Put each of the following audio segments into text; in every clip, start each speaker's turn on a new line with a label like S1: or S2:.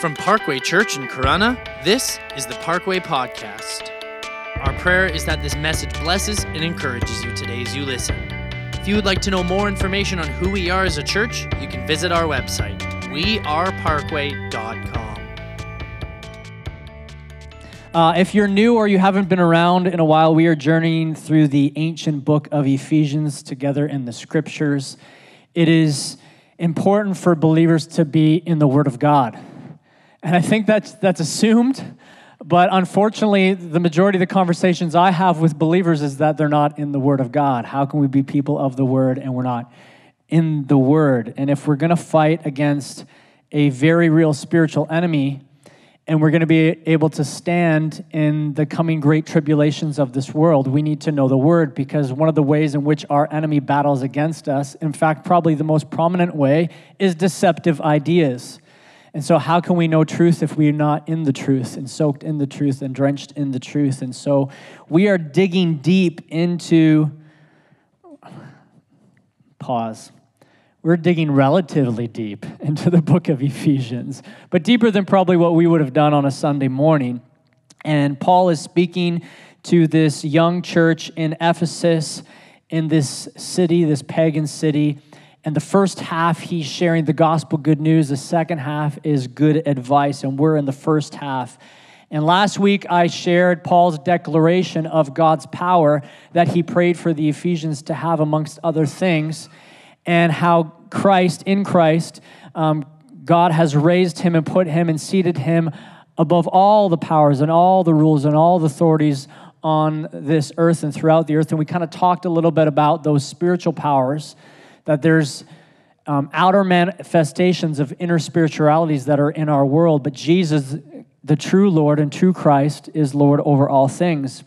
S1: From Parkway Church in Corunna, this is the Parkway Podcast. Our prayer is that this message blesses and encourages you today as you listen. If you would like to know more information on who we are as a church, you can visit our website, weareparkway.com.
S2: Uh, if you're new or you haven't been around in a while, we are journeying through the ancient book of Ephesians together in the scriptures. It is important for believers to be in the Word of God. And I think that's, that's assumed, but unfortunately, the majority of the conversations I have with believers is that they're not in the Word of God. How can we be people of the Word and we're not in the Word? And if we're going to fight against a very real spiritual enemy, and we're going to be able to stand in the coming great tribulations of this world, we need to know the word because one of the ways in which our enemy battles against us, in fact, probably the most prominent way, is deceptive ideas. And so, how can we know truth if we're not in the truth and soaked in the truth and drenched in the truth? And so, we are digging deep into. Pause. We're digging relatively deep into the book of Ephesians, but deeper than probably what we would have done on a Sunday morning. And Paul is speaking to this young church in Ephesus, in this city, this pagan city and the first half, he's sharing the gospel good news. The second half is good advice. And we're in the first half. And last week, I shared Paul's declaration of God's power that he prayed for the Ephesians to have, amongst other things, and how Christ, in Christ, um, God has raised him and put him and seated him above all the powers and all the rules and all the authorities on this earth and throughout the earth. And we kind of talked a little bit about those spiritual powers that there's um, outer manifestations of inner spiritualities that are in our world, but Jesus, the true Lord and true Christ, is Lord over all things.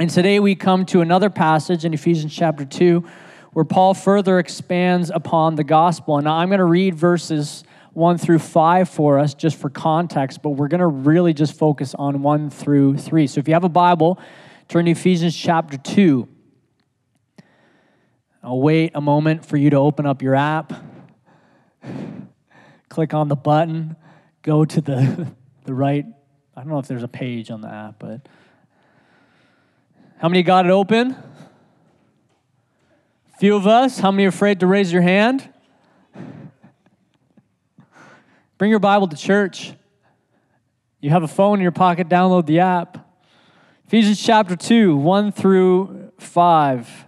S2: And today we come to another passage in Ephesians chapter 2 where Paul further expands upon the gospel. And I'm going to read verses 1 through 5 for us just for context, but we're going to really just focus on 1 through 3. So if you have a Bible, turn to Ephesians chapter 2. I'll wait a moment for you to open up your app. Click on the button, go to the, the right. I don't know if there's a page on the app, but how many got it open? Few of us. How many are afraid to raise your hand? Bring your Bible to church. You have a phone in your pocket, download the app. Ephesians chapter 2, 1 through 5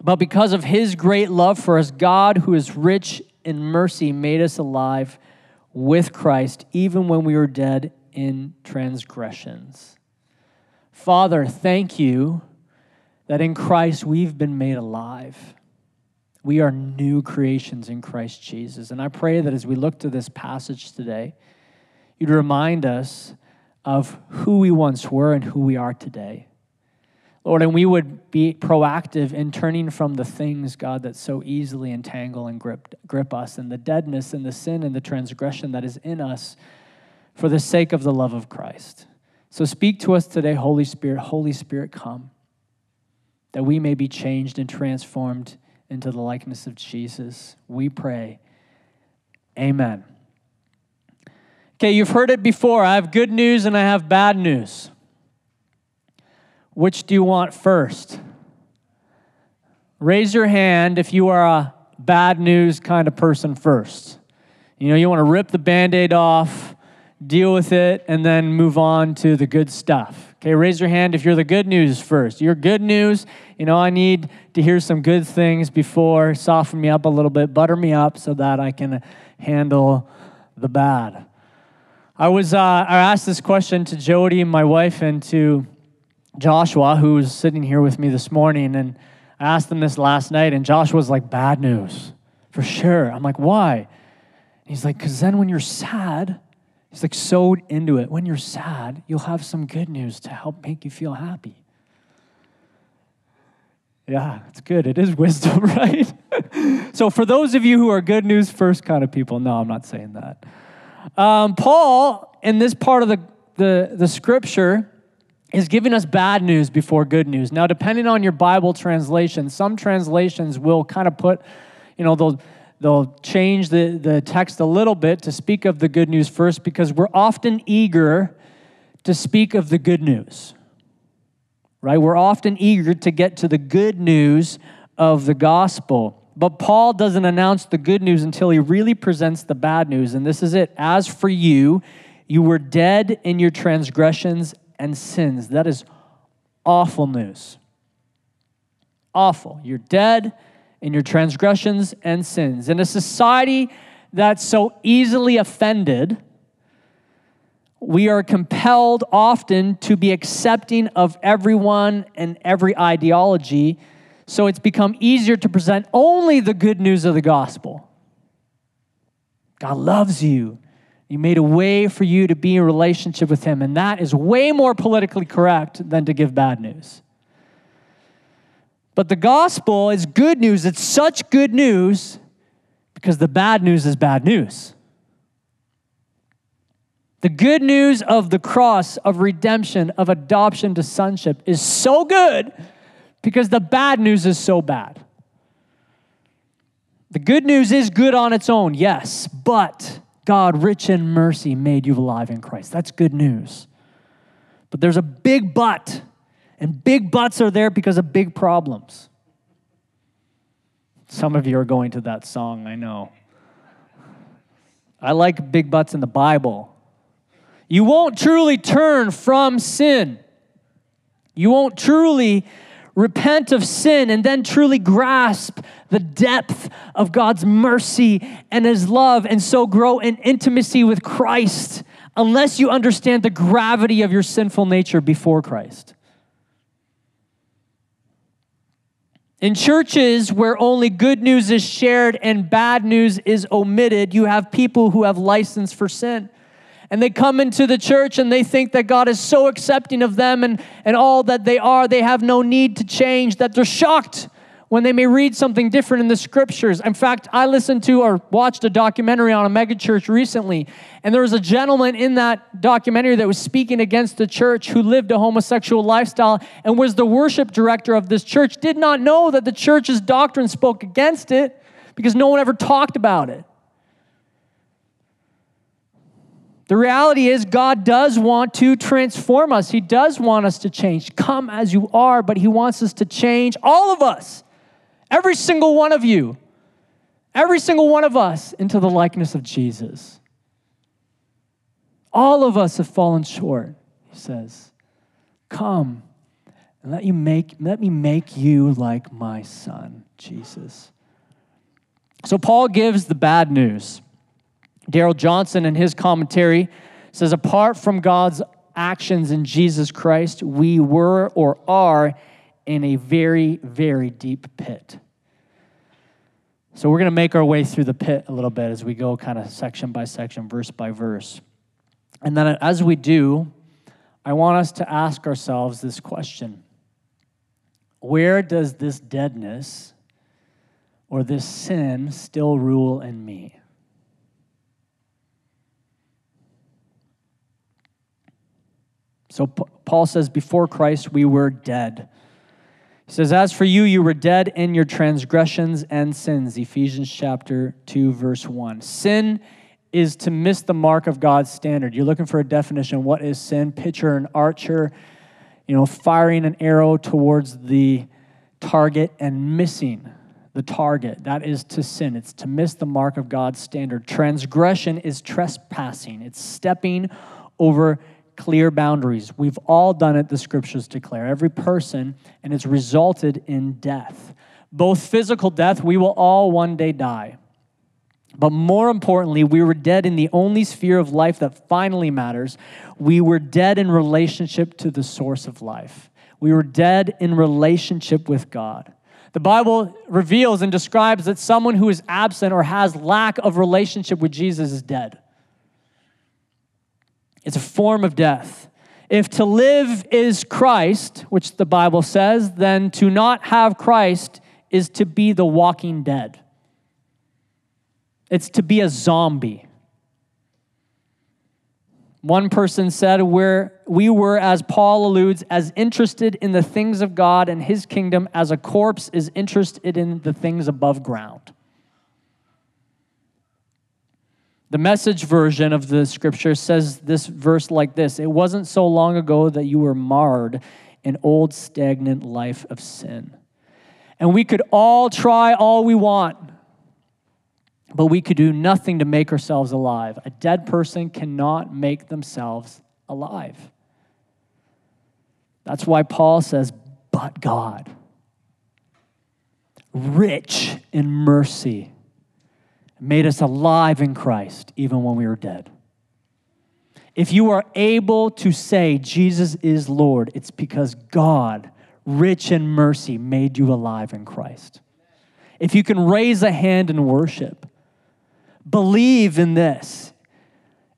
S2: But because of his great love for us, God, who is rich in mercy, made us alive with Christ, even when we were dead in transgressions. Father, thank you that in Christ we've been made alive. We are new creations in Christ Jesus. And I pray that as we look to this passage today, you'd remind us of who we once were and who we are today. Lord, and we would be proactive in turning from the things, God, that so easily entangle and grip, grip us, and the deadness and the sin and the transgression that is in us for the sake of the love of Christ. So speak to us today, Holy Spirit. Holy Spirit, come, that we may be changed and transformed into the likeness of Jesus. We pray. Amen. Okay, you've heard it before. I have good news and I have bad news. Which do you want first? Raise your hand if you are a bad news kind of person first. You know, you want to rip the band aid off, deal with it, and then move on to the good stuff. Okay, raise your hand if you're the good news first. You're good news. You know, I need to hear some good things before, soften me up a little bit, butter me up so that I can handle the bad. I was, uh, I asked this question to Jody, my wife, and to Joshua, who's sitting here with me this morning, and I asked him this last night, and Joshua's like, bad news, for sure. I'm like, why? He's like, because then when you're sad, He's like so into it. When you're sad, you'll have some good news to help make you feel happy. Yeah, it's good. It is wisdom, right? so, for those of you who are good news first kind of people, no, I'm not saying that. Um, Paul, in this part of the, the, the scripture, is giving us bad news before good news. Now, depending on your Bible translation, some translations will kind of put, you know, they'll, they'll change the, the text a little bit to speak of the good news first because we're often eager to speak of the good news right? We're often eager to get to the good news of the gospel. But Paul doesn't announce the good news until he really presents the bad news. And this is it. As for you, you were dead in your transgressions and sins. That is awful news. Awful. You're dead in your transgressions and sins. In a society that's so easily offended, we are compelled often to be accepting of everyone and every ideology. So it's become easier to present only the good news of the gospel. God loves you. He made a way for you to be in relationship with Him. And that is way more politically correct than to give bad news. But the gospel is good news. It's such good news because the bad news is bad news. The good news of the cross, of redemption, of adoption to sonship is so good because the bad news is so bad. The good news is good on its own, yes, but God, rich in mercy, made you alive in Christ. That's good news. But there's a big but, and big buts are there because of big problems. Some of you are going to that song, I know. I like big buts in the Bible. You won't truly turn from sin. You won't truly repent of sin and then truly grasp the depth of God's mercy and His love and so grow in intimacy with Christ unless you understand the gravity of your sinful nature before Christ. In churches where only good news is shared and bad news is omitted, you have people who have license for sin and they come into the church and they think that God is so accepting of them and, and all that they are, they have no need to change, that they're shocked when they may read something different in the scriptures. In fact, I listened to or watched a documentary on a megachurch recently, and there was a gentleman in that documentary that was speaking against the church who lived a homosexual lifestyle and was the worship director of this church, did not know that the church's doctrine spoke against it because no one ever talked about it. The reality is, God does want to transform us. He does want us to change. Come as you are, but He wants us to change all of us, every single one of you, every single one of us into the likeness of Jesus. All of us have fallen short, He says. Come and let, you make, let me make you like my son, Jesus. So, Paul gives the bad news. Darrell Johnson, in his commentary, says, Apart from God's actions in Jesus Christ, we were or are in a very, very deep pit. So we're going to make our way through the pit a little bit as we go kind of section by section, verse by verse. And then as we do, I want us to ask ourselves this question Where does this deadness or this sin still rule in me? So Paul says, Before Christ, we were dead. He says, As for you, you were dead in your transgressions and sins. Ephesians chapter 2, verse 1. Sin is to miss the mark of God's standard. You're looking for a definition. What is sin? Picture an archer, you know, firing an arrow towards the target and missing the target. That is to sin. It's to miss the mark of God's standard. Transgression is trespassing, it's stepping over clear boundaries. We've all done it, the scriptures declare, every person, and it's resulted in death. Both physical death, we will all one day die. But more importantly, we were dead in the only sphere of life that finally matters. We were dead in relationship to the source of life. We were dead in relationship with God. The Bible reveals and describes that someone who is absent or has lack of relationship with Jesus is dead. It's a form of death. If to live is Christ, which the Bible says, then to not have Christ is to be the walking dead. It's to be a zombie. One person said, Where we were, as Paul alludes, as interested in the things of God and his kingdom as a corpse is interested in the things above ground. The message version of the scripture says this verse like this It wasn't so long ago that you were marred in old stagnant life of sin. And we could all try all we want but we could do nothing to make ourselves alive. A dead person cannot make themselves alive. That's why Paul says, but God, rich in mercy, made us alive in Christ even when we were dead. If you are able to say Jesus is Lord, it's because God, rich in mercy, made you alive in Christ. If you can raise a hand in worship, believe in this.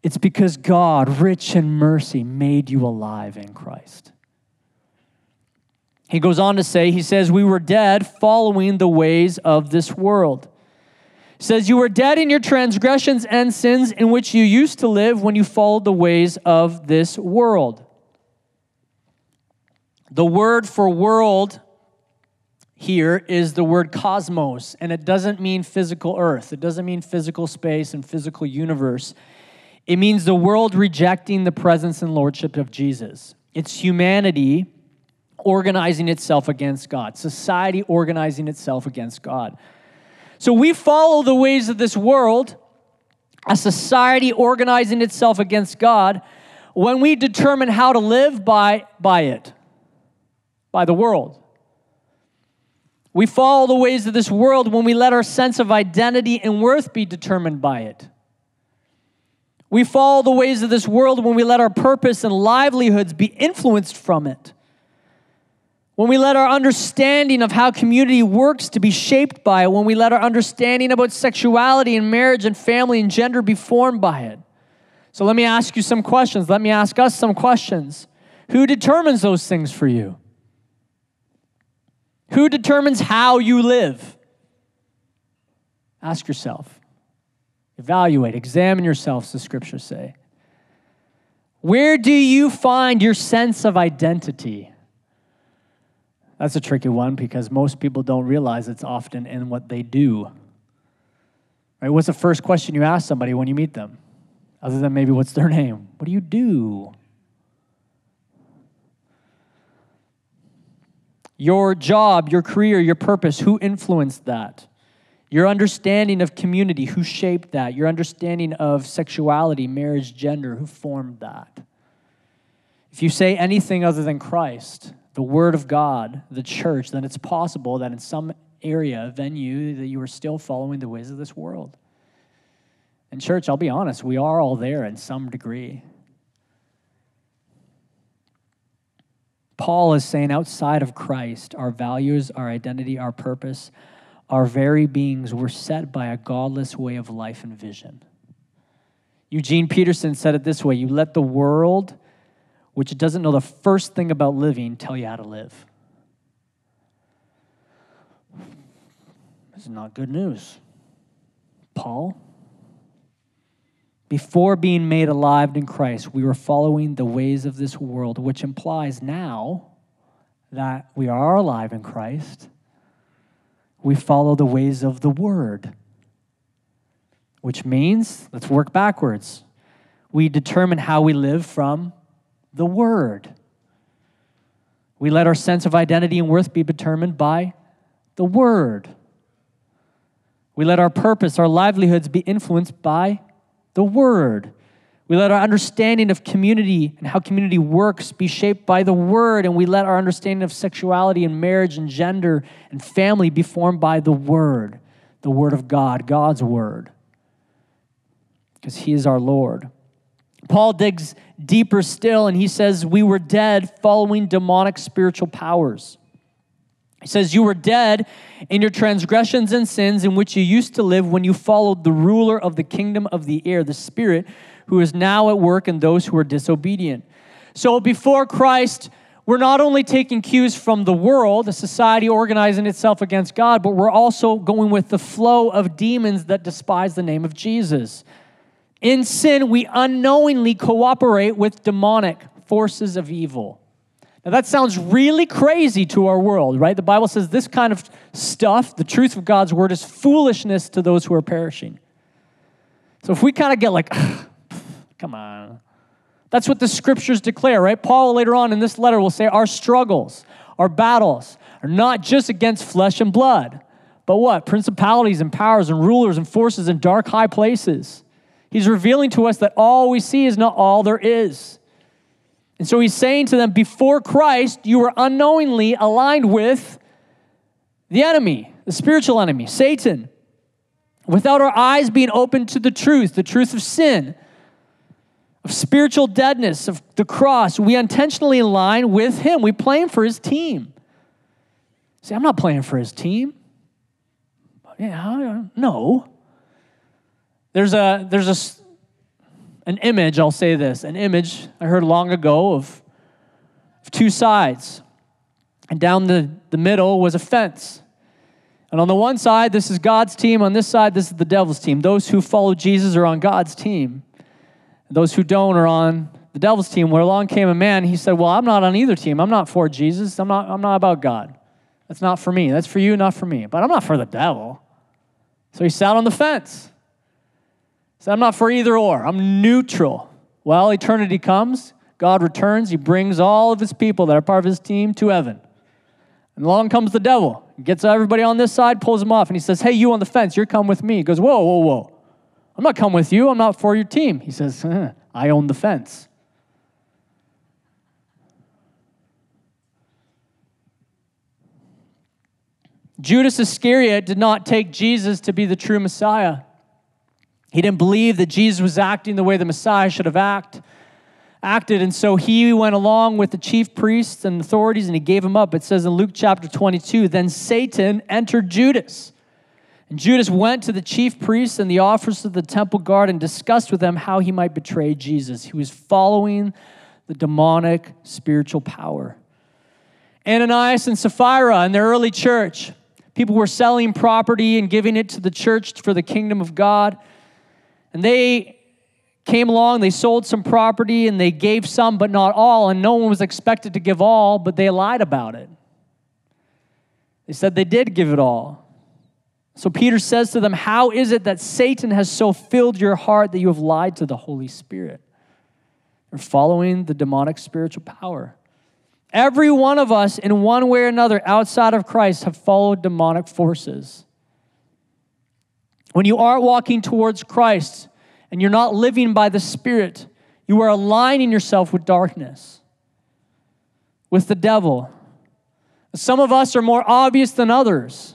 S2: It's because God, rich in mercy, made you alive in Christ. He goes on to say, He says, We were dead following the ways of this world. Says, You were dead in your transgressions and sins in which you used to live when you followed the ways of this world. The word for world here is the word cosmos, and it doesn't mean physical earth. It doesn't mean physical space and physical universe. It means the world rejecting the presence and lordship of Jesus. It's humanity organizing itself against God, society organizing itself against God. So we follow the ways of this world, a society organizing itself against God, when we determine how to live by, by it, by the world. We follow the ways of this world when we let our sense of identity and worth be determined by it. We follow the ways of this world when we let our purpose and livelihoods be influenced from it. When we let our understanding of how community works to be shaped by it. When we let our understanding about sexuality and marriage and family and gender be formed by it. So let me ask you some questions. Let me ask us some questions. Who determines those things for you? Who determines how you live? Ask yourself. Evaluate, examine yourselves, the scriptures say. Where do you find your sense of identity? That's a tricky one because most people don't realize it's often in what they do. Right? What's the first question you ask somebody when you meet them? Other than maybe what's their name? What do you do? Your job, your career, your purpose, who influenced that? Your understanding of community, who shaped that? Your understanding of sexuality, marriage, gender, who formed that? If you say anything other than Christ, the Word of God, the church, then it's possible that in some area, venue, that you are still following the ways of this world. And, church, I'll be honest, we are all there in some degree. Paul is saying outside of Christ, our values, our identity, our purpose, our very beings were set by a godless way of life and vision. Eugene Peterson said it this way You let the world, which doesn't know the first thing about living, tell you how to live. This is not good news. Paul, before being made alive in Christ, we were following the ways of this world, which implies now that we are alive in Christ, we follow the ways of the Word. Which means, let's work backwards. We determine how we live from the Word. We let our sense of identity and worth be determined by the Word. We let our purpose, our livelihoods be influenced by the Word. We let our understanding of community and how community works be shaped by the Word, and we let our understanding of sexuality and marriage and gender and family be formed by the Word, the Word of God, God's Word, because He is our Lord. Paul digs deeper still, and he says, We were dead following demonic spiritual powers. He says, You were dead in your transgressions and sins in which you used to live when you followed the ruler of the kingdom of the air, the Spirit who is now at work in those who are disobedient. So before Christ, we're not only taking cues from the world, a society organizing itself against God, but we're also going with the flow of demons that despise the name of Jesus. In sin, we unknowingly cooperate with demonic forces of evil. Now, that sounds really crazy to our world, right? The Bible says this kind of stuff, the truth of God's word, is foolishness to those who are perishing. So if we kind of get like, come on, that's what the scriptures declare, right? Paul later on in this letter will say, Our struggles, our battles are not just against flesh and blood, but what? Principalities and powers and rulers and forces in dark high places. He's revealing to us that all we see is not all there is. And so he's saying to them, before Christ, you were unknowingly aligned with the enemy, the spiritual enemy, Satan. Without our eyes being open to the truth, the truth of sin, of spiritual deadness, of the cross, we intentionally align with him. We play him for his team. See, I'm not playing for his team. Yeah, no. There's a there's a an image, I'll say this, an image I heard long ago of, of two sides. And down the, the middle was a fence. And on the one side, this is God's team. On this side, this is the devil's team. Those who follow Jesus are on God's team. Those who don't are on the devil's team. Where along came a man, he said, Well, I'm not on either team. I'm not for Jesus. I'm not, I'm not about God. That's not for me. That's for you, not for me. But I'm not for the devil. So he sat on the fence. So I'm not for either or, I'm neutral. Well, eternity comes, God returns, He brings all of His people that are part of His team to heaven. And along comes the devil, gets everybody on this side, pulls them off, and he says, Hey, you on the fence, you're come with me. He goes, Whoa, whoa, whoa. I'm not come with you. I'm not for your team. He says, I own the fence. Judas Iscariot did not take Jesus to be the true Messiah. He didn't believe that Jesus was acting the way the Messiah should have act, acted, and so he went along with the chief priests and authorities and he gave him up. It says in Luke chapter 22 Then Satan entered Judas. And Judas went to the chief priests and the officers of the temple guard and discussed with them how he might betray Jesus. He was following the demonic spiritual power. Ananias and Sapphira in the early church, people were selling property and giving it to the church for the kingdom of God. And they came along, they sold some property, and they gave some, but not all. And no one was expected to give all, but they lied about it. They said they did give it all. So Peter says to them, How is it that Satan has so filled your heart that you have lied to the Holy Spirit? You're following the demonic spiritual power. Every one of us, in one way or another, outside of Christ, have followed demonic forces. When you aren't walking towards Christ and you're not living by the Spirit, you are aligning yourself with darkness, with the devil. Some of us are more obvious than others,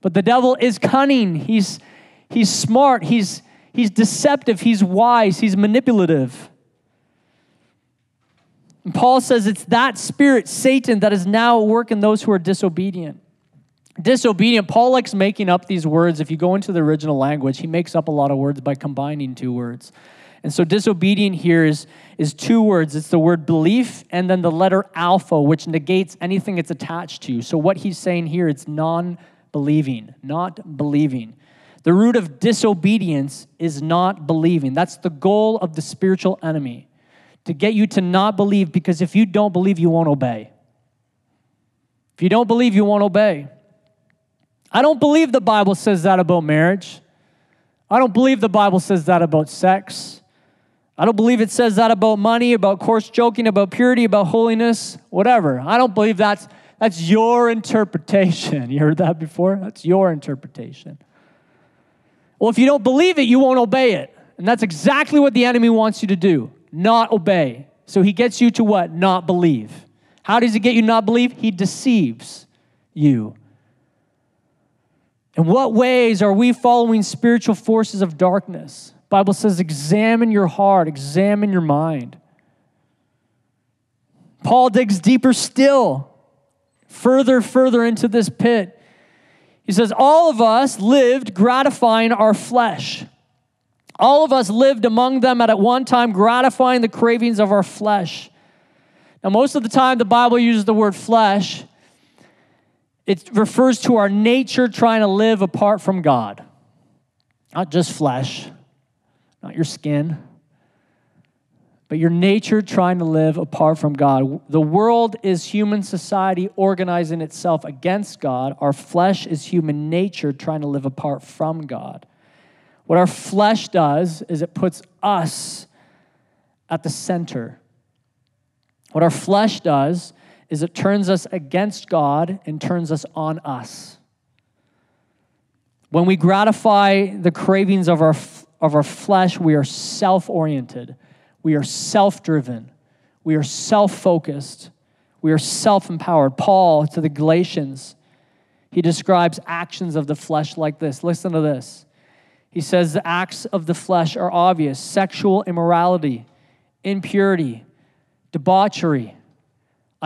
S2: but the devil is cunning. He's, he's smart. He's, he's deceptive. He's wise. He's manipulative. And Paul says it's that spirit, Satan, that is now at work in those who are disobedient disobedient. Paul likes making up these words. If you go into the original language, he makes up a lot of words by combining two words. And so disobedient here is, is two words. It's the word belief and then the letter alpha, which negates anything it's attached to. So what he's saying here, it's non-believing, not believing. The root of disobedience is not believing. That's the goal of the spiritual enemy, to get you to not believe, because if you don't believe, you won't obey. If you don't believe, you won't obey. I don't believe the Bible says that about marriage. I don't believe the Bible says that about sex. I don't believe it says that about money, about coarse joking, about purity, about holiness, whatever. I don't believe that's that's your interpretation. You heard that before? That's your interpretation. Well, if you don't believe it, you won't obey it. And that's exactly what the enemy wants you to do not obey. So he gets you to what? Not believe. How does he get you not believe? He deceives you. In what ways are we following spiritual forces of darkness? Bible says examine your heart, examine your mind. Paul digs deeper still, further further into this pit. He says all of us lived gratifying our flesh. All of us lived among them at one time, gratifying the cravings of our flesh. Now, most of the time, the Bible uses the word flesh, it refers to our nature trying to live apart from God. Not just flesh, not your skin, but your nature trying to live apart from God. The world is human society organizing itself against God. Our flesh is human nature trying to live apart from God. What our flesh does is it puts us at the center. What our flesh does is it turns us against God and turns us on us. When we gratify the cravings of our, of our flesh, we are self oriented we are self driven. We are self focused. We are self empowered. Paul to the Galatians, he describes actions of the flesh like this. Listen to this. He says the acts of the flesh are obvious sexual immorality, impurity, debauchery,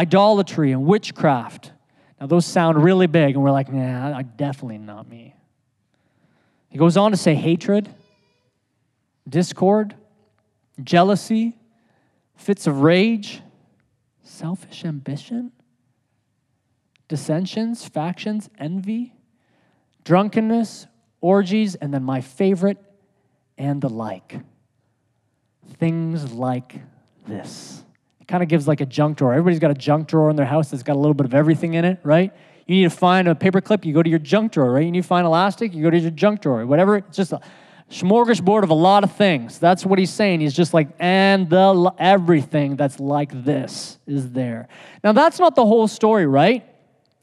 S2: idolatry, and witchcraft. Now, those sound really big, and we're like, nah, definitely not me. He goes on to say hatred, discord, jealousy, fits of rage, selfish ambition, dissensions, factions, envy, drunkenness, orgies, and then my favorite, and the like. Things like this. Kind of gives like a junk drawer. Everybody's got a junk drawer in their house that's got a little bit of everything in it, right? You need to find a paper clip, you go to your junk drawer, right? You need to find elastic, you go to your junk drawer. Whatever, it's just a, smorgasbord of a lot of things. That's what he's saying. He's just like, and the everything that's like this is there. Now that's not the whole story, right?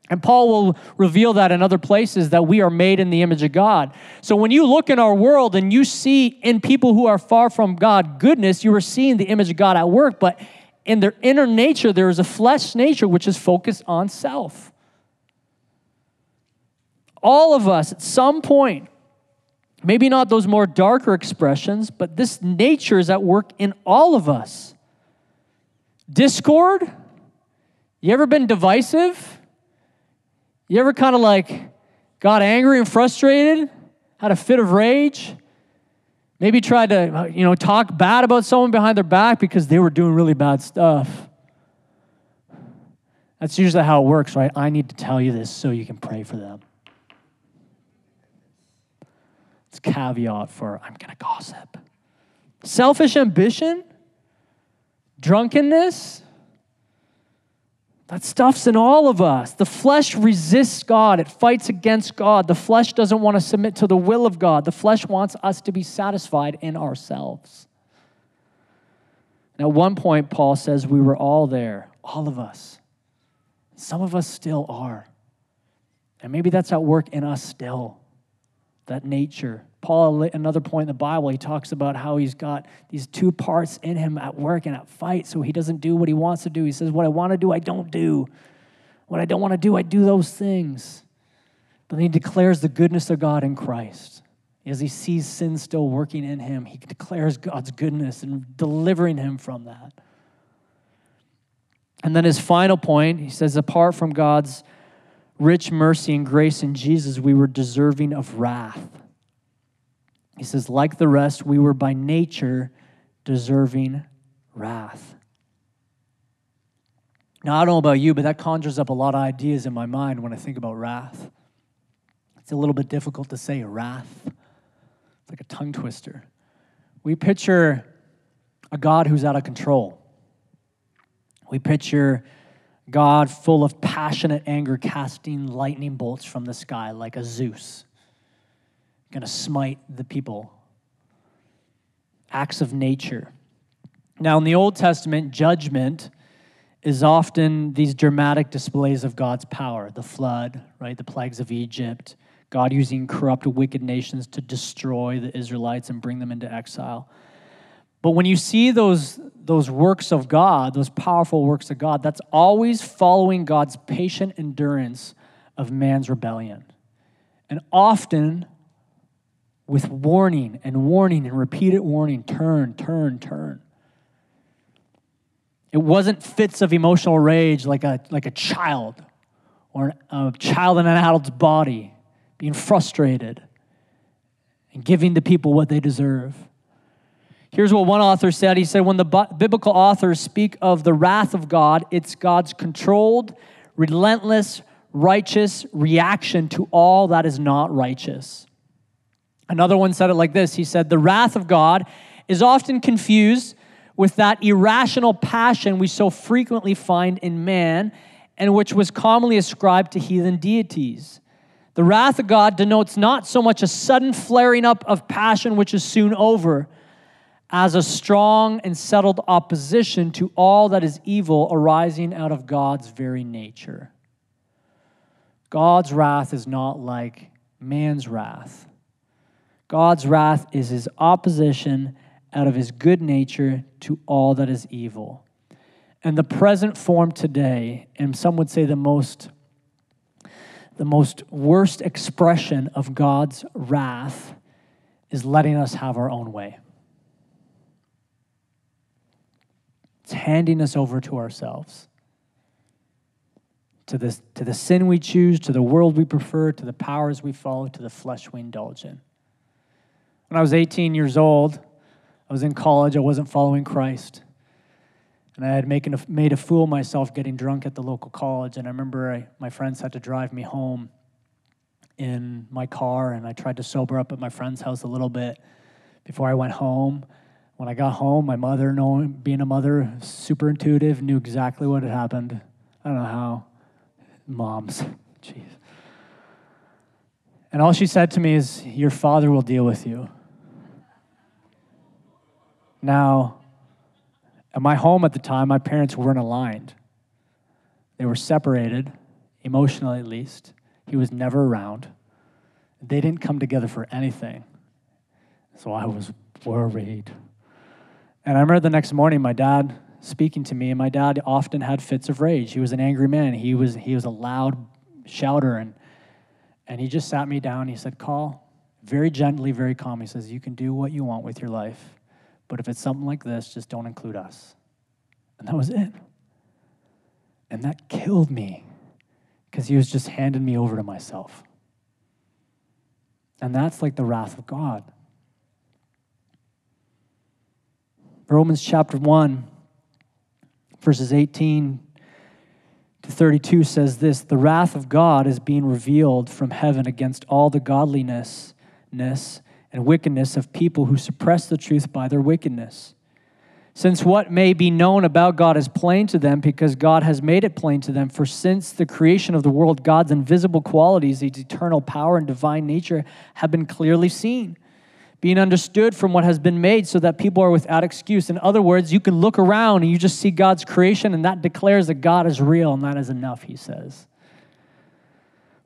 S2: And Paul will reveal that in other places that we are made in the image of God. So when you look in our world and you see in people who are far from God goodness, you are seeing the image of God at work, but in their inner nature, there is a flesh nature which is focused on self. All of us at some point Maybe not those more darker expressions, but this nature is at work in all of us. Discord? You ever been divisive? You ever kind of like got angry and frustrated? Had a fit of rage? Maybe tried to, uh, you know, talk bad about someone behind their back because they were doing really bad stuff. That's usually how it works, right? I need to tell you this so you can pray for them. It's caveat for I'm going to gossip. Selfish ambition, drunkenness, that stuff's in all of us. The flesh resists God, it fights against God. The flesh doesn't want to submit to the will of God. The flesh wants us to be satisfied in ourselves. And at one point, Paul says we were all there, all of us. Some of us still are. And maybe that's at work in us still that nature. Paul, another point in the Bible, he talks about how he's got these two parts in him at work and at fight, so he doesn't do what he wants to do. He says, What I want to do, I don't do. What I don't want to do, I do those things. But then he declares the goodness of God in Christ. As he sees sin still working in him, he declares God's goodness and delivering him from that. And then his final point, he says, apart from God's rich mercy and grace in Jesus, we were deserving of wrath. He says, like the rest, we were by nature deserving wrath. Now, I don't know about you, but that conjures up a lot of ideas in my mind when I think about wrath. It's a little bit difficult to say wrath, it's like a tongue twister. We picture a God who's out of control. We picture God full of passionate anger, casting lightning bolts from the sky like a Zeus, going to smite the people. Acts of nature. Now, in the Old Testament, judgment is often these dramatic displays of God's power the flood, right? The plagues of Egypt, God using corrupt, wicked nations to destroy the Israelites and bring them into exile. But when you see those, those works of God, those powerful works of God, that's always following God's patient endurance of man's rebellion. And often with warning and warning and repeated warning turn, turn, turn. It wasn't fits of emotional rage like a, like a child or a child in an adult's body being frustrated and giving the people what they deserve. Here's what one author said. He said, When the biblical authors speak of the wrath of God, it's God's controlled, relentless, righteous reaction to all that is not righteous. Another one said it like this He said, The wrath of God is often confused with that irrational passion we so frequently find in man and which was commonly ascribed to heathen deities. The wrath of God denotes not so much a sudden flaring up of passion which is soon over as a strong and settled opposition to all that is evil arising out of God's very nature. God's wrath is not like man's wrath. God's wrath is his opposition out of his good nature to all that is evil. And the present form today, and some would say the most the most worst expression of God's wrath is letting us have our own way. It's handing us over to ourselves. To, this, to the sin we choose, to the world we prefer, to the powers we follow, to the flesh we indulge in. When I was 18 years old, I was in college, I wasn't following Christ. And I had making made a fool of myself getting drunk at the local college. And I remember I, my friends had to drive me home in my car, and I tried to sober up at my friend's house a little bit before I went home. When I got home, my mother, knowing being a mother, super intuitive, knew exactly what had happened. I don't know how. Moms, jeez. And all she said to me is, Your father will deal with you. Now, at my home at the time, my parents weren't aligned. They were separated, emotionally at least. He was never around. They didn't come together for anything. So I was worried. And I remember the next morning, my dad speaking to me, and my dad often had fits of rage. He was an angry man. He was, he was a loud shouter, and, and he just sat me down. He said, Call, very gently, very calm. He says, You can do what you want with your life, but if it's something like this, just don't include us. And that was it. And that killed me because he was just handing me over to myself. And that's like the wrath of God. Romans chapter 1, verses 18 to 32 says this The wrath of God is being revealed from heaven against all the godliness and wickedness of people who suppress the truth by their wickedness. Since what may be known about God is plain to them because God has made it plain to them. For since the creation of the world, God's invisible qualities, his eternal power and divine nature, have been clearly seen being understood from what has been made so that people are without excuse. In other words, you can look around and you just see God's creation, and that declares that God is real, and that is enough, he says.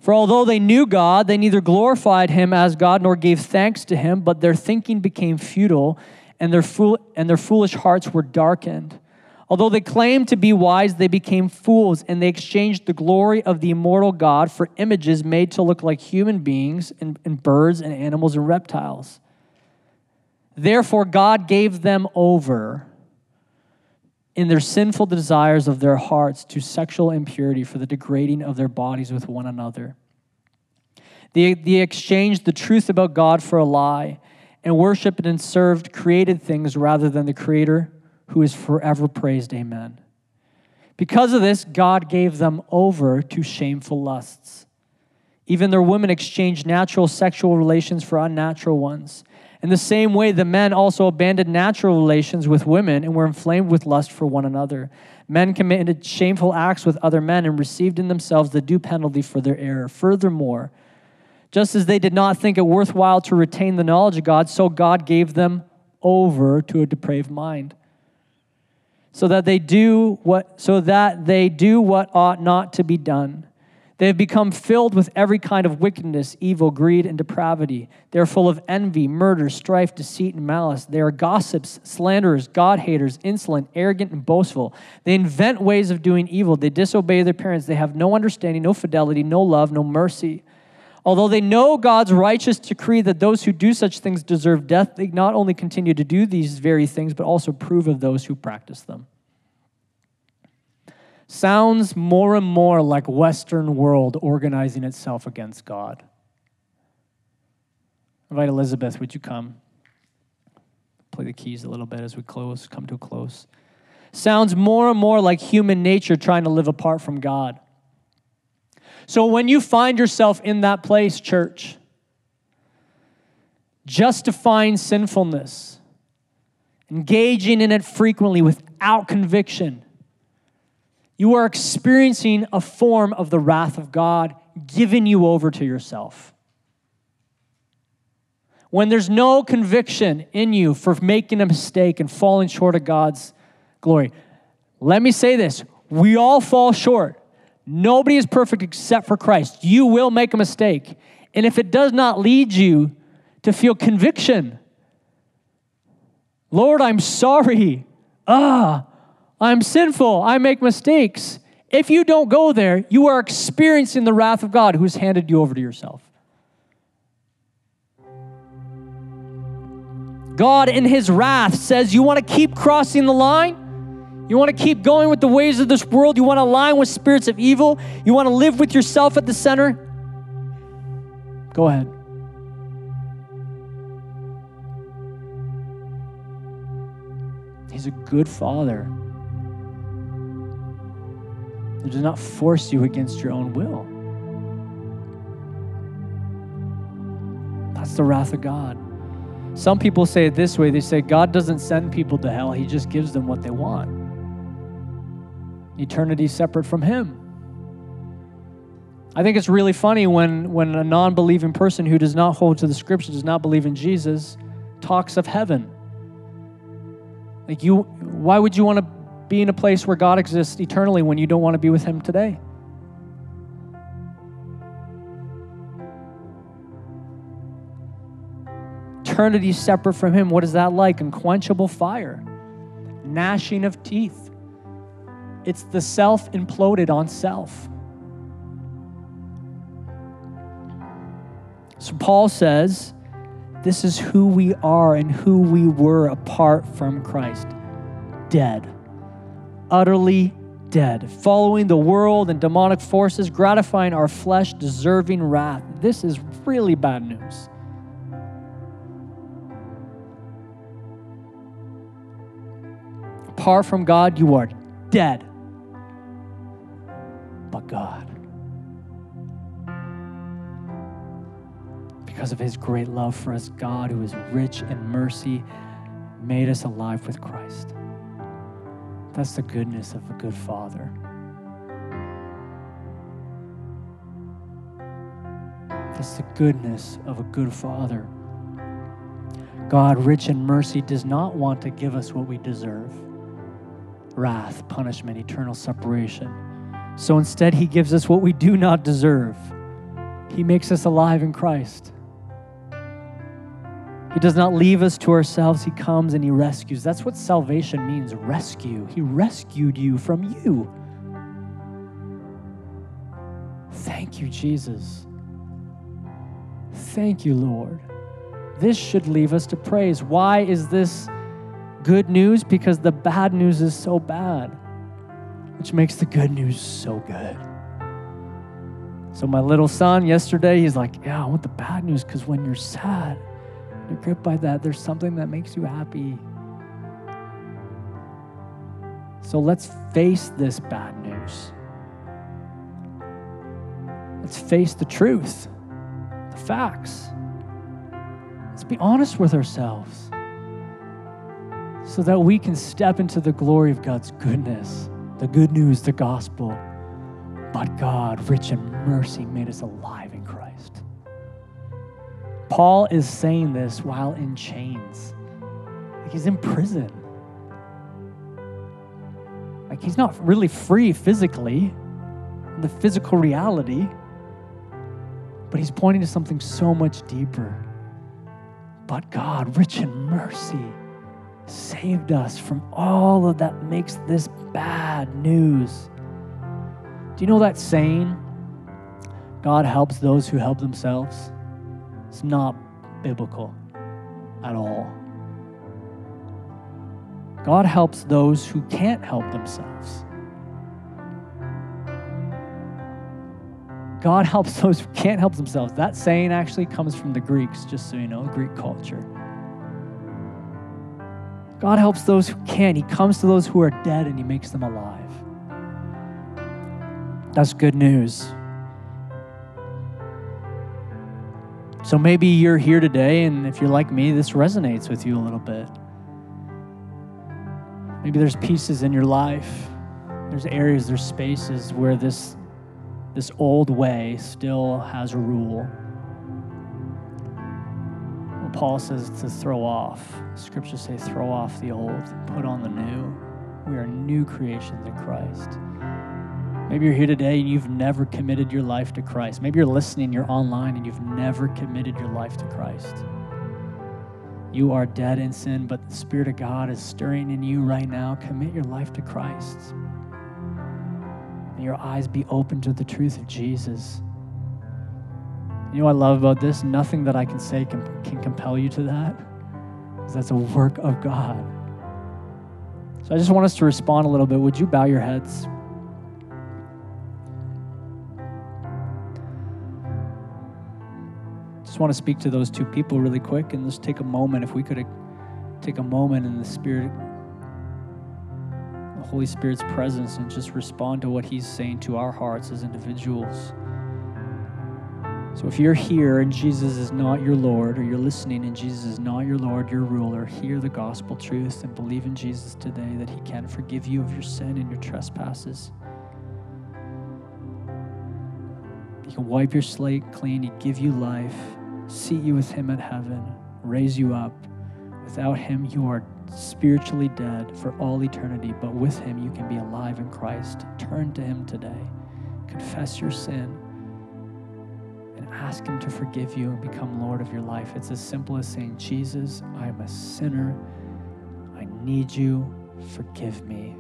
S2: For although they knew God, they neither glorified him as God nor gave thanks to him, but their thinking became futile, and their, fool- and their foolish hearts were darkened. Although they claimed to be wise, they became fools, and they exchanged the glory of the immortal God for images made to look like human beings and, and birds and animals and reptiles. Therefore, God gave them over in their sinful desires of their hearts to sexual impurity for the degrading of their bodies with one another. They, they exchanged the truth about God for a lie and worshiped and served created things rather than the Creator who is forever praised. Amen. Because of this, God gave them over to shameful lusts. Even their women exchanged natural sexual relations for unnatural ones in the same way, the men also abandoned natural relations with women and were inflamed with lust for one another. Men committed shameful acts with other men and received in themselves the due penalty for their error. Furthermore, just as they did not think it worthwhile to retain the knowledge of God, so God gave them over to a depraved mind. So that they do what so that they do what ought not to be done. They have become filled with every kind of wickedness, evil, greed, and depravity. They are full of envy, murder, strife, deceit, and malice. They are gossips, slanderers, God haters, insolent, arrogant, and boastful. They invent ways of doing evil. They disobey their parents. They have no understanding, no fidelity, no love, no mercy. Although they know God's righteous decree that those who do such things deserve death, they not only continue to do these very things, but also approve of those who practice them sounds more and more like Western world organizing itself against God. invite Elizabeth, would you come? play the keys a little bit as we close, come to a close. Sounds more and more like human nature trying to live apart from God. So when you find yourself in that place, church, justifying sinfulness, engaging in it frequently without conviction, you are experiencing a form of the wrath of God giving you over to yourself. When there's no conviction in you for making a mistake and falling short of God's glory, let me say this we all fall short. Nobody is perfect except for Christ. You will make a mistake. And if it does not lead you to feel conviction, Lord, I'm sorry. Ah, I'm sinful. I make mistakes. If you don't go there, you are experiencing the wrath of God who's handed you over to yourself. God, in his wrath, says, You want to keep crossing the line? You want to keep going with the ways of this world? You want to align with spirits of evil? You want to live with yourself at the center? Go ahead. He's a good father. He does not force you against your own will. That's the wrath of God. Some people say it this way they say, God doesn't send people to hell, He just gives them what they want. Eternity separate from Him. I think it's really funny when, when a non believing person who does not hold to the scripture, does not believe in Jesus, talks of heaven. Like, you, why would you want to be in a place where God exists eternally when you don't want to be with Him today? Eternity separate from Him, what is that like? Unquenchable fire, gnashing of teeth. It's the self imploded on self. So Paul says, this is who we are and who we were apart from Christ dead, utterly dead, following the world and demonic forces, gratifying our flesh, deserving wrath. This is really bad news. Apart from God, you are dead. But God, because of his great love for us, God, who is rich in mercy, made us alive with Christ. That's the goodness of a good father. That's the goodness of a good father. God, rich in mercy, does not want to give us what we deserve wrath, punishment, eternal separation. So instead, He gives us what we do not deserve. He makes us alive in Christ. He does not leave us to ourselves. He comes and He rescues. That's what salvation means rescue. He rescued you from you. Thank you, Jesus. Thank you, Lord. This should leave us to praise. Why is this good news? Because the bad news is so bad, which makes the good news so good. So, my little son yesterday, he's like, Yeah, I want the bad news because when you're sad, you're gripped by that, there's something that makes you happy. So let's face this bad news. Let's face the truth, the facts. Let's be honest with ourselves so that we can step into the glory of God's goodness, the good news, the gospel. But God, rich in mercy, made us alive. Paul is saying this while in chains. Like he's in prison. Like he's not really free physically, the physical reality, but he's pointing to something so much deeper. But God, rich in mercy, saved us from all of that makes this bad news. Do you know that saying? God helps those who help themselves. It's not biblical at all. God helps those who can't help themselves. God helps those who can't help themselves. That saying actually comes from the Greeks, just so you know, Greek culture. God helps those who can't. He comes to those who are dead and He makes them alive. That's good news. So maybe you're here today, and if you're like me, this resonates with you a little bit. Maybe there's pieces in your life, there's areas, there's spaces where this, this old way still has a rule. Well, Paul says to throw off. Scriptures say, throw off the old, put on the new. We are new creations in Christ. Maybe you're here today and you've never committed your life to Christ. Maybe you're listening, you're online, and you've never committed your life to Christ. You are dead in sin, but the Spirit of God is stirring in you right now. Commit your life to Christ. May your eyes be open to the truth of Jesus. You know what I love about this? Nothing that I can say can, can compel you to that, because that's a work of God. So I just want us to respond a little bit. Would you bow your heads? Want to speak to those two people really quick and just take a moment. If we could take a moment in the Spirit, the Holy Spirit's presence, and just respond to what He's saying to our hearts as individuals. So if you're here and Jesus is not your Lord, or you're listening and Jesus is not your Lord, your ruler, hear the gospel truth and believe in Jesus today that He can forgive you of your sin and your trespasses. He can wipe your slate clean, He give you life seat you with Him at heaven, raise you up. Without Him, you are spiritually dead for all eternity, but with Him, you can be alive in Christ. Turn to Him today, confess your sin, and ask Him to forgive you and become Lord of your life. It's as simple as saying, Jesus, I am a sinner. I need you. Forgive me.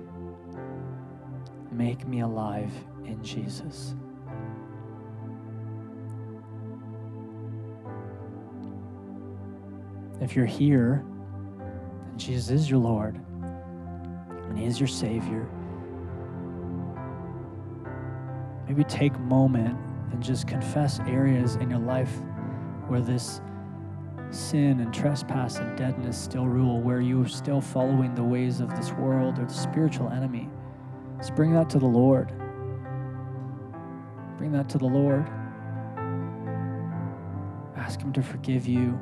S2: Make me alive in Jesus. If you're here Jesus is your Lord and He is your Savior, maybe take a moment and just confess areas in your life where this sin and trespass and deadness still rule, where you are still following the ways of this world or the spiritual enemy. Just bring that to the Lord. Bring that to the Lord. Ask Him to forgive you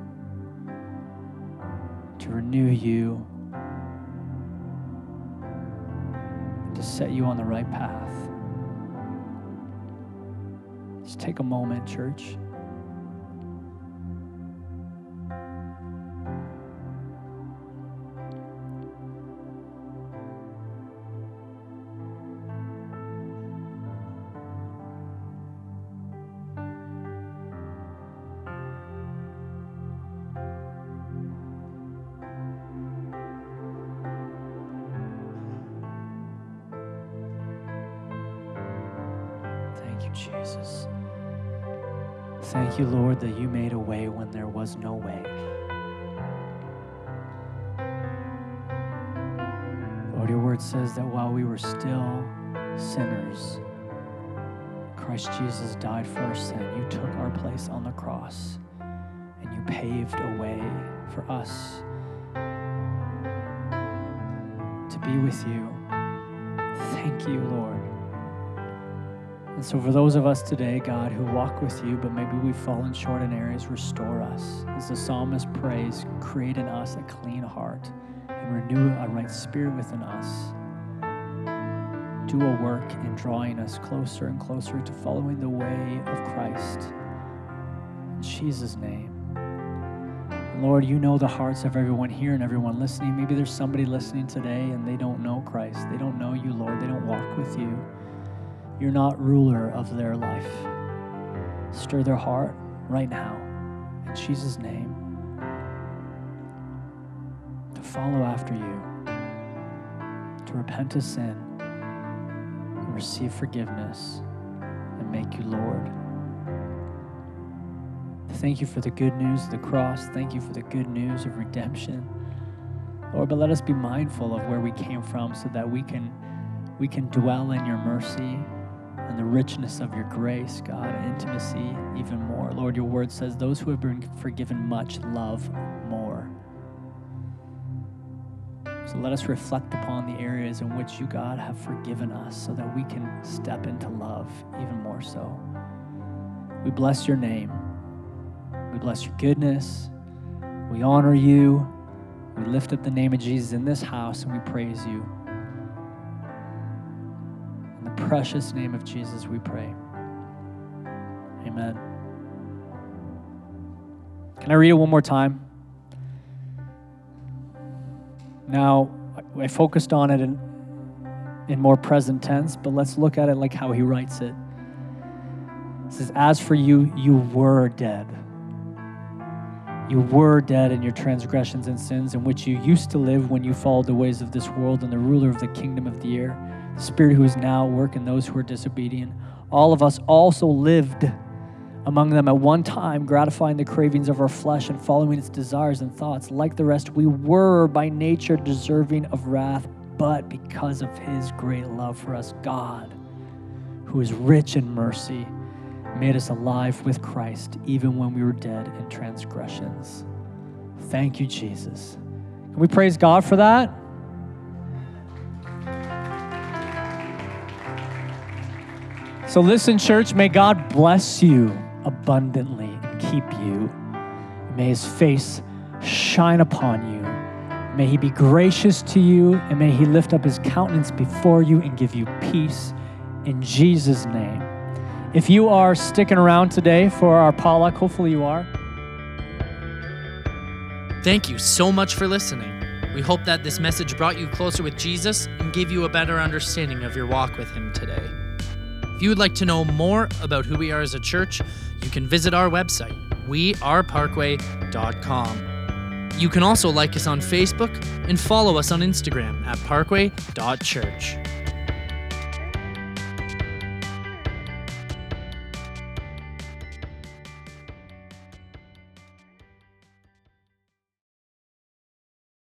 S2: renew you, to set you on the right path. Just take a moment, church. Jesus. Thank you, Lord, that you made a way when there was no way. Lord, your word says that while we were still sinners, Christ Jesus died for our sin. You took our place on the cross and you paved a way for us to be with you. Thank you, Lord. And so, for those of us today, God, who walk with you, but maybe we've fallen short in areas, restore us. As the psalmist prays, create in us a clean heart and renew a right spirit within us. Do a work in drawing us closer and closer to following the way of Christ. In Jesus' name. Lord, you know the hearts of everyone here and everyone listening. Maybe there's somebody listening today and they don't know Christ. They don't know you, Lord. They don't walk with you. You're not ruler of their life. Stir their heart right now, in Jesus' name, to follow after you, to repent of sin, and receive forgiveness, and make you Lord. Thank you for the good news of the cross. Thank you for the good news of redemption. Lord, but let us be mindful of where we came from so that we can we can dwell in your mercy and the richness of your grace, God, and intimacy even more. Lord, your word says those who have been forgiven much love more. So let us reflect upon the areas in which you, God, have forgiven us so that we can step into love even more so. We bless your name. We bless your goodness. We honor you. We lift up the name of Jesus in this house and we praise you. Precious name of Jesus, we pray. Amen. Can I read it one more time? Now, I focused on it in, in more present tense, but let's look at it like how he writes it. It says, As for you, you were dead. You were dead in your transgressions and sins, in which you used to live when you followed the ways of this world and the ruler of the kingdom of the air, spirit who is now working those who are disobedient. All of us also lived among them at one time, gratifying the cravings of our flesh and following its desires and thoughts. Like the rest, we were by nature deserving of wrath, but because of his great love for us, God, who is rich in mercy, made us alive with Christ even when we were dead in transgressions. Thank you, Jesus. Can we praise God for that? So, listen, church, may God bless you abundantly and keep you. May his face shine upon you. May he be gracious to you, and may he lift up his countenance before you and give you peace in Jesus' name. If you are sticking around today for our potluck, hopefully you are.
S1: Thank you so much for listening. We hope that this message brought you closer with Jesus and gave you a better understanding of your walk with him today. If you would like to know more about who we are as a church, you can visit our website, weareparkway.com. You can also like us on Facebook and follow us on Instagram at parkway.church.